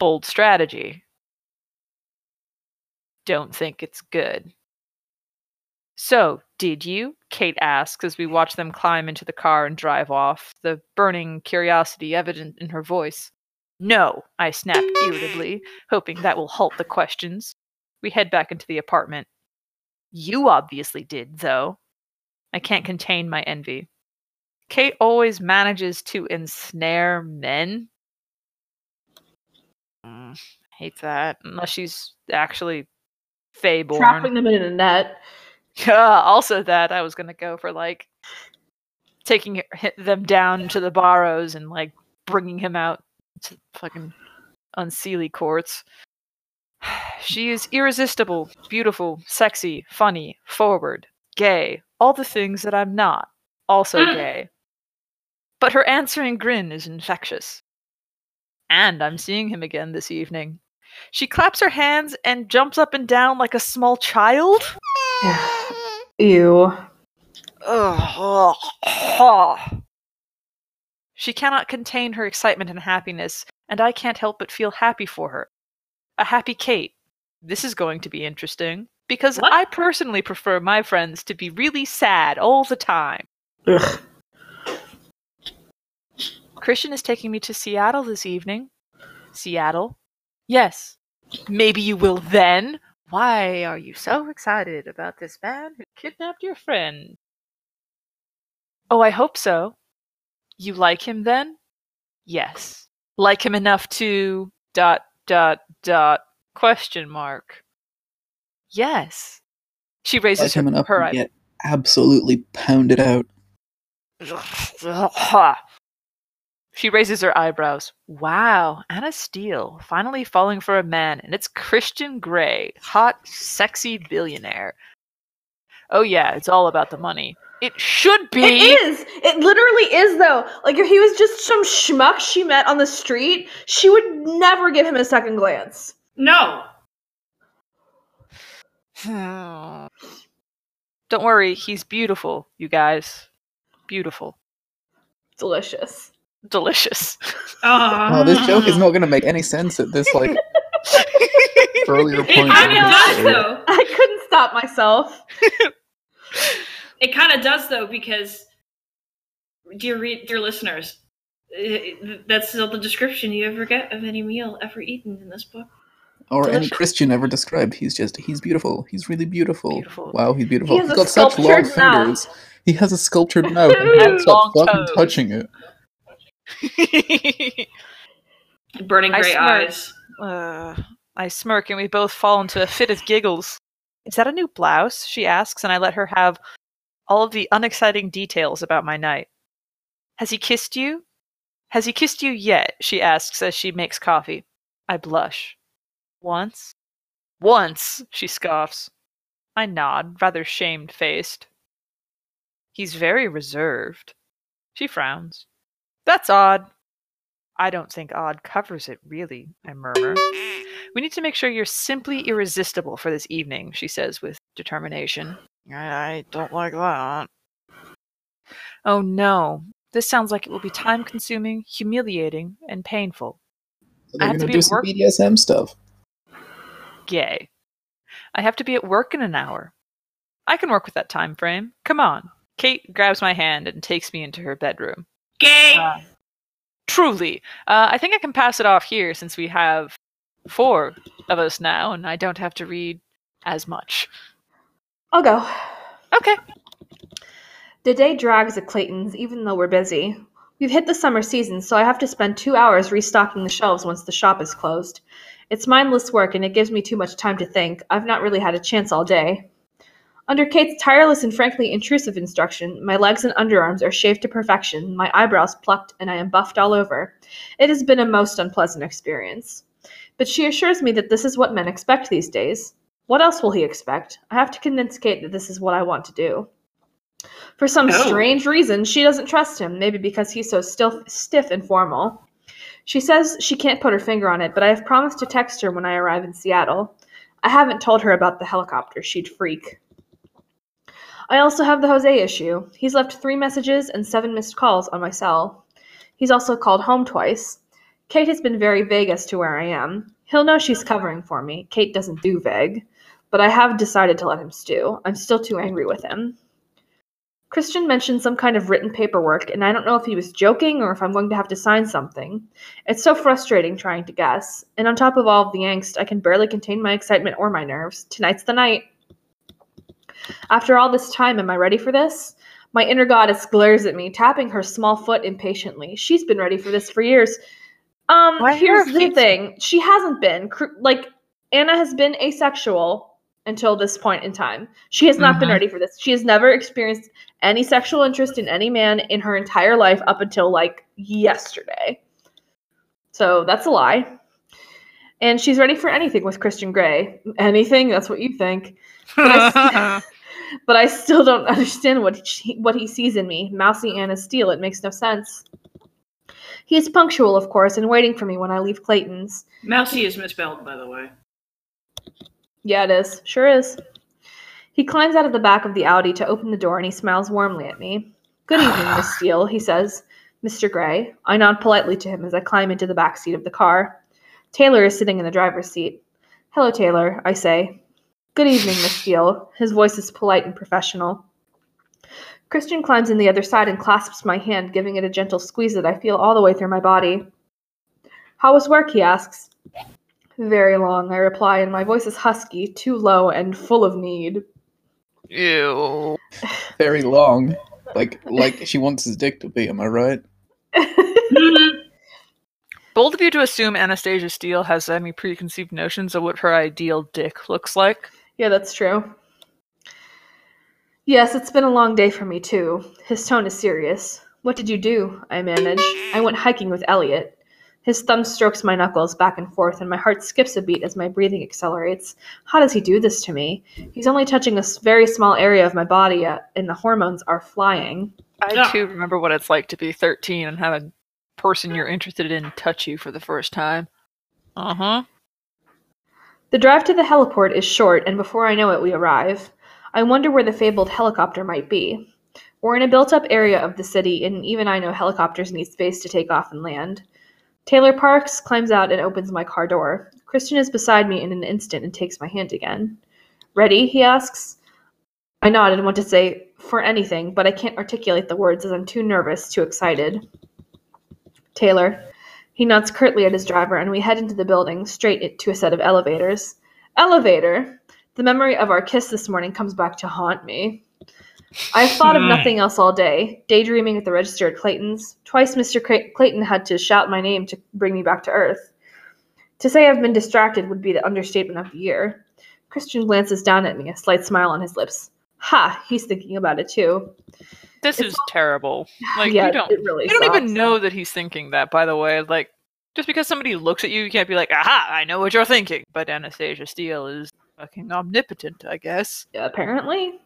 Bold strategy. Don't think it's good. So, did you? Kate asks as we watch them climb into the car and drive off, the burning curiosity evident in her voice. No, I snap irritably, hoping that will halt the questions. We head back into the apartment. You obviously did, though. I can't contain my envy. Kate always manages to ensnare men. Mm, hate that. Unless she's actually Fae born. Trapping them in a net. Yeah, also that I was gonna go for like taking them down to the Barrows and like bringing him out to fucking unseelie courts. She is irresistible, beautiful, sexy, funny, forward, gay, all the things that I'm not. Also gay. But her answering grin is infectious. And I'm seeing him again this evening. She claps her hands and jumps up and down like a small child. Ew. Ugh ha. She cannot contain her excitement and happiness, and I can't help but feel happy for her. A happy Kate. This is going to be interesting, because What? I personally prefer my friends to be really sad all the time. Ugh. Christian is taking me to Seattle this evening. Seattle? Yes. Maybe you will then. Why are you so excited about this man who kidnapped your friend? Oh, I hope so. You like him then? Yes. Like him enough to dot dot dot question mark. Yes. She raises Like him her, enough her get absolutely pounded out. She raises her eyebrows. Wow, Ana Steele, finally falling for a man, and it's Christian Grey, hot, sexy billionaire. Oh yeah, it's all about the money. It should be. It is. It literally is, though. Like, if he was just some schmuck she met on the street, she would never give him a second glance. No. Don't worry, he's beautiful, you guys. Beautiful. Delicious. Delicious. Oh, Oh, this joke is not going to make any sense at this like earlier It point. kind in of does though. I couldn't stop myself. It kind of does though because, dear re- dear listeners, that's all the description you ever get of any meal ever eaten in this book. Or any Christian ever described. He's just he's beautiful. He's really beautiful. Beautiful. Wow, he's beautiful. He has He's a got such long mouth. fingers. He has a sculptured mouth. and he And won't stop long fucking toes. touching it. Burning gray eyes. Uh, I smirk and we both fall into a fit of giggles. Is that a new blouse? She asks, and I let her have all of the unexciting details about my night. Has he kissed you? Has he kissed you yet? She asks as she makes coffee. I blush. Once? Once, she scoffs. I nod, rather shamed faced. He's very reserved. She frowns. That's odd. I don't think odd covers it, really, I murmur. We need to make sure you're simply irresistible for this evening, she says with determination. I don't like that. Oh no. This sounds like it will be time consuming, humiliating, and painful. So I have to be do at work. BDSM stuff. Gay. I have to be at work in an hour. I can work with that time frame. Come on. Kate grabs my hand and takes me into her bedroom. Gay. Uh, truly. Uh, I think I can pass it off here since we have four of us now, and I don't have to read as much. I'll go. Okay. The day drags at Clayton's, even though we're busy. We've hit the summer season, so I have to spend two hours restocking the shelves once the shop is closed. It's mindless work, and it gives me too much time to think. I've not really had a chance all day. Under Kate's tireless and frankly intrusive instruction, my legs and underarms are shaved to perfection, my eyebrows plucked, and I am buffed all over. It has been a most unpleasant experience. But she assures me that this is what men expect these days. What else will he expect? I have to convince Kate that this is what I want to do. For some Oh. strange reason, she doesn't trust him, maybe because he's so still, stiff and formal. She says she can't put her finger on it, but I have promised to text her when I arrive in Seattle. I haven't told her about the helicopter, she'd freak. I also have the Jose issue. He's left three messages and seven missed calls on my cell. He's also called home twice. Kate has been very vague as to where I am. He'll know she's covering for me. Kate doesn't do vague. But I have decided to let him stew. I'm still too angry with him. Christian mentioned some kind of written paperwork, and I don't know if he was joking or if I'm going to have to sign something. It's so frustrating trying to guess. And on top of all of the angst, I can barely contain my excitement or my nerves. Tonight's the night. After all this time, am I ready for this? My inner goddess glares at me, tapping her small foot impatiently. She's been ready for this for years. Um, Why here's the thing. She hasn't been. Like, Ana has been asexual until this point in time. She has not been Mhm. ready for this. She has never experienced any sexual interest in any man in her entire life up until like yesterday. So that's a lie. And she's ready for anything with Christian Grey. Anything, that's what you think. But I, but I still don't understand what she, what he sees in me. Mousy Ana Steele. It makes no sense. He is punctual, of course, and waiting for me when I leave Clayton's. Mousy is misspelled, by the way. Yeah, it is. Sure is. He climbs out of the back of the Audi to open the door and he smiles warmly at me. Good evening, Miss Steele, he says. Mr. Grey. I nod politely to him as I climb into the back seat of the car. Taylor is sitting in the driver's seat. Hello, Taylor, I say. Good evening, Miss Steele. His voice is polite and professional. Christian climbs in the other side and clasps my hand, giving it a gentle squeeze that I feel all the way through my body. How was work? he asks. Very long, I reply, and my voice is husky, too low, and full of need. Ew. Very long. Like like she wants his dick to be, am I right? Bold of you to assume Anastasia Steele has any preconceived notions of what her ideal dick looks like. Yeah, that's true. Yes, it's been a long day for me, too. His tone is serious. What did you do? I manage. I went hiking with Elliot. His thumb strokes my knuckles back and forth, and my heart skips a beat as my breathing accelerates. How does he do this to me? He's only touching a very small area of my body, uh, and the hormones are flying. I too remember what it's like to be 13 and have a person you're interested in touch you for the first time. Uh huh. The drive to the heliport is short, and before I know it, we arrive. I wonder where the fabled helicopter might be. We're in a built up area of the city, and even I know helicopters need space to take off and land. Taylor Parks climbs out and opens my car door. Christian is beside me in an instant and takes my hand again. Ready? he asks. I nod and want to say, for anything, but I can't articulate the words as I'm too nervous, too excited. Taylor. He nods curtly at his driver, and we head into the building, straight to a set of elevators. Elevator! The memory of our kiss this morning comes back to haunt me. I've thought of Hmm. nothing else all day, daydreaming at the register at Clayton's. Twice Mr. Cray- Clayton had to shout my name to bring me back to earth. To say I've been distracted would be the understatement of the year. Christian glances down at me, a slight smile on his lips. Ha, he's thinking about it too. This It's is terrible. Like yeah, you don't really you don't even know that he's thinking that, by the way. Like just because somebody looks at you, you can't be like, aha, I know what you're thinking. But Anastasia Steele is fucking omnipotent, I guess. Yeah, apparently.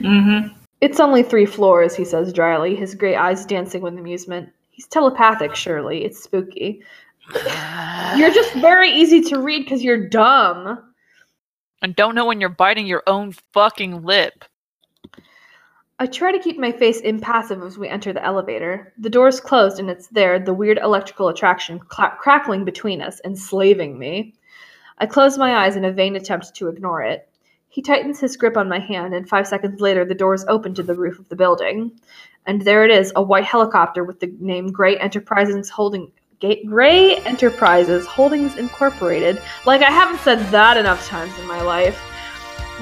Mm-hmm. It's only three floors, he says dryly, his gray eyes dancing with amusement. He's telepathic, surely. It's spooky. You're just very easy to read because you're dumb. and don't know when you're biting your own fucking lip. I try to keep my face impassive as we enter the elevator. The door's closed, and it's there, the weird electrical attraction cla crackling between us, enslaving me. I close my eyes in a vain attempt to ignore it. He tightens his grip on my hand, and five seconds later, the doors open to the roof of the building. And there it is, a white helicopter with the name Grey Enterprises Holding. Grey Enterprises Holdings Incorporated. Like, I haven't said that enough times in my life.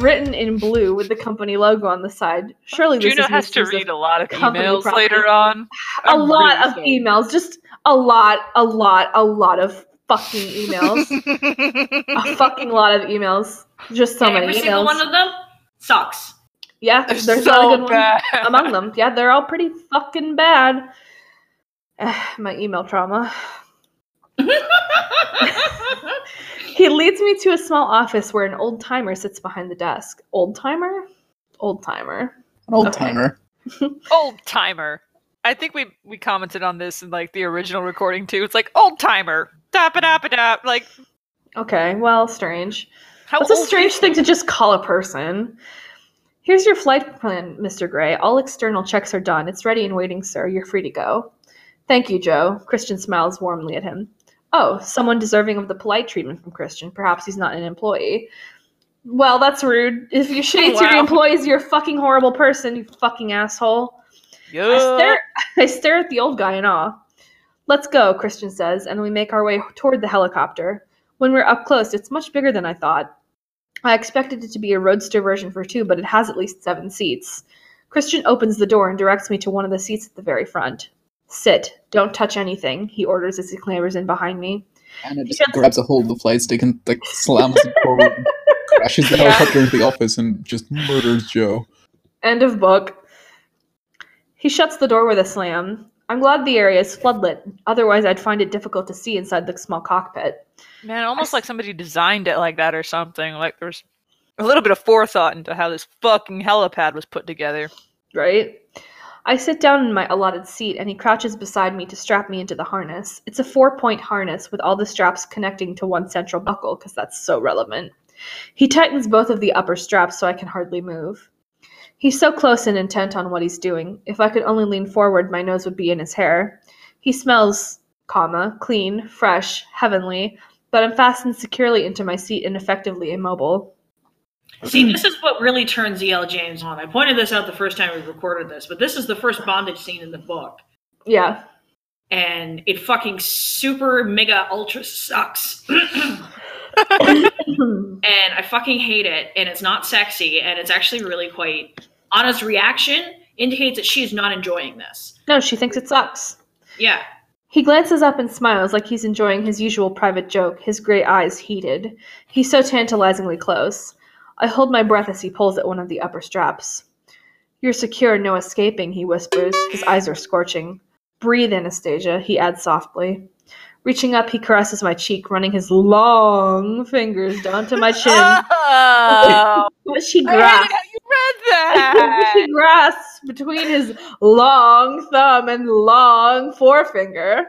Written in blue with the company logo on the side. Surely this Juno is has to read a lot of emails property. later on. a I'm lot really of sorry. emails. Just a lot, a lot, a lot of fucking emails. a fucking lot of emails. Just so many Every emails. single one of them sucks. yeah, They're there's so not a good one among them. Yeah, they're all pretty fucking bad. My email trauma. He leads me to a small office where an old timer sits behind the desk. Old timer? Old timer. An old Okay. timer. old timer. I think we we commented on this in like the original recording too. It's like old timer. Dap dap dap. Like Okay, well, strange. how That's a strange thing to just call a person. Here's your flight plan, Mr. Grey. All external checks are done. It's ready and waiting, sir. You're free to go. Thank you, Joe. Christian smiles warmly at him. Oh, someone deserving of the polite treatment from Christian. Perhaps he's not an employee. Well, that's rude. If you shade to your employees, you're a fucking horrible person, you fucking asshole. I stare, I stare at the old guy in awe. Let's go, Christian says, and we make our way toward the helicopter. When we're up close, it's much bigger than I thought. I expected it to be a roadster version for two, but it has at least seven seats. Christian opens the door and directs me to one of the seats at the very front. Sit. Don't touch anything, he orders as he clambers in behind me. Ana just grabs a hold of the flight stick and like slams it forward, and crashes the Yeah. helicopter into the office, and just murders Joe. End of book. He shuts the door with a slam. I'm glad the area is floodlit, otherwise, I'd find it difficult to see inside the small cockpit. Man, almost like somebody designed it like that or something. Like there's a little bit of forethought into how this fucking helipad was put together. right? I sit down in my allotted seat and he crouches beside me to strap me into the harness. It's a four point harness with all the straps connecting to one central buckle because that's so relevant. He tightens both of the upper straps so I can hardly move. He's so close and intent on what he's doing. If I could only lean forward, my nose would be in his hair. He smells, comma, clean, fresh, heavenly, but I'm fastened securely into my seat and effectively immobile. See, this is what really turns E.L. James on. I pointed this out the first time we recorded this, but this is the first bondage scene in the book. Yeah. And it fucking super mega ultra sucks. and I fucking hate it. And it's not sexy. And it's actually really quite. Ana's reaction indicates that she is not enjoying this. no, she thinks it sucks. Yeah. He glances up and smiles like he's enjoying his usual private joke, his gray eyes heated. He's so tantalizingly close. I hold my breath as he pulls at one of the upper straps. You're secure, no escaping, he whispers. His eyes are scorching. Breathe, Anastasia, he adds softly. Reaching up, he caresses my cheek, running his long fingers down to my chin. Oh, What she grasps, you read that. she grasps between his long thumb and long forefinger.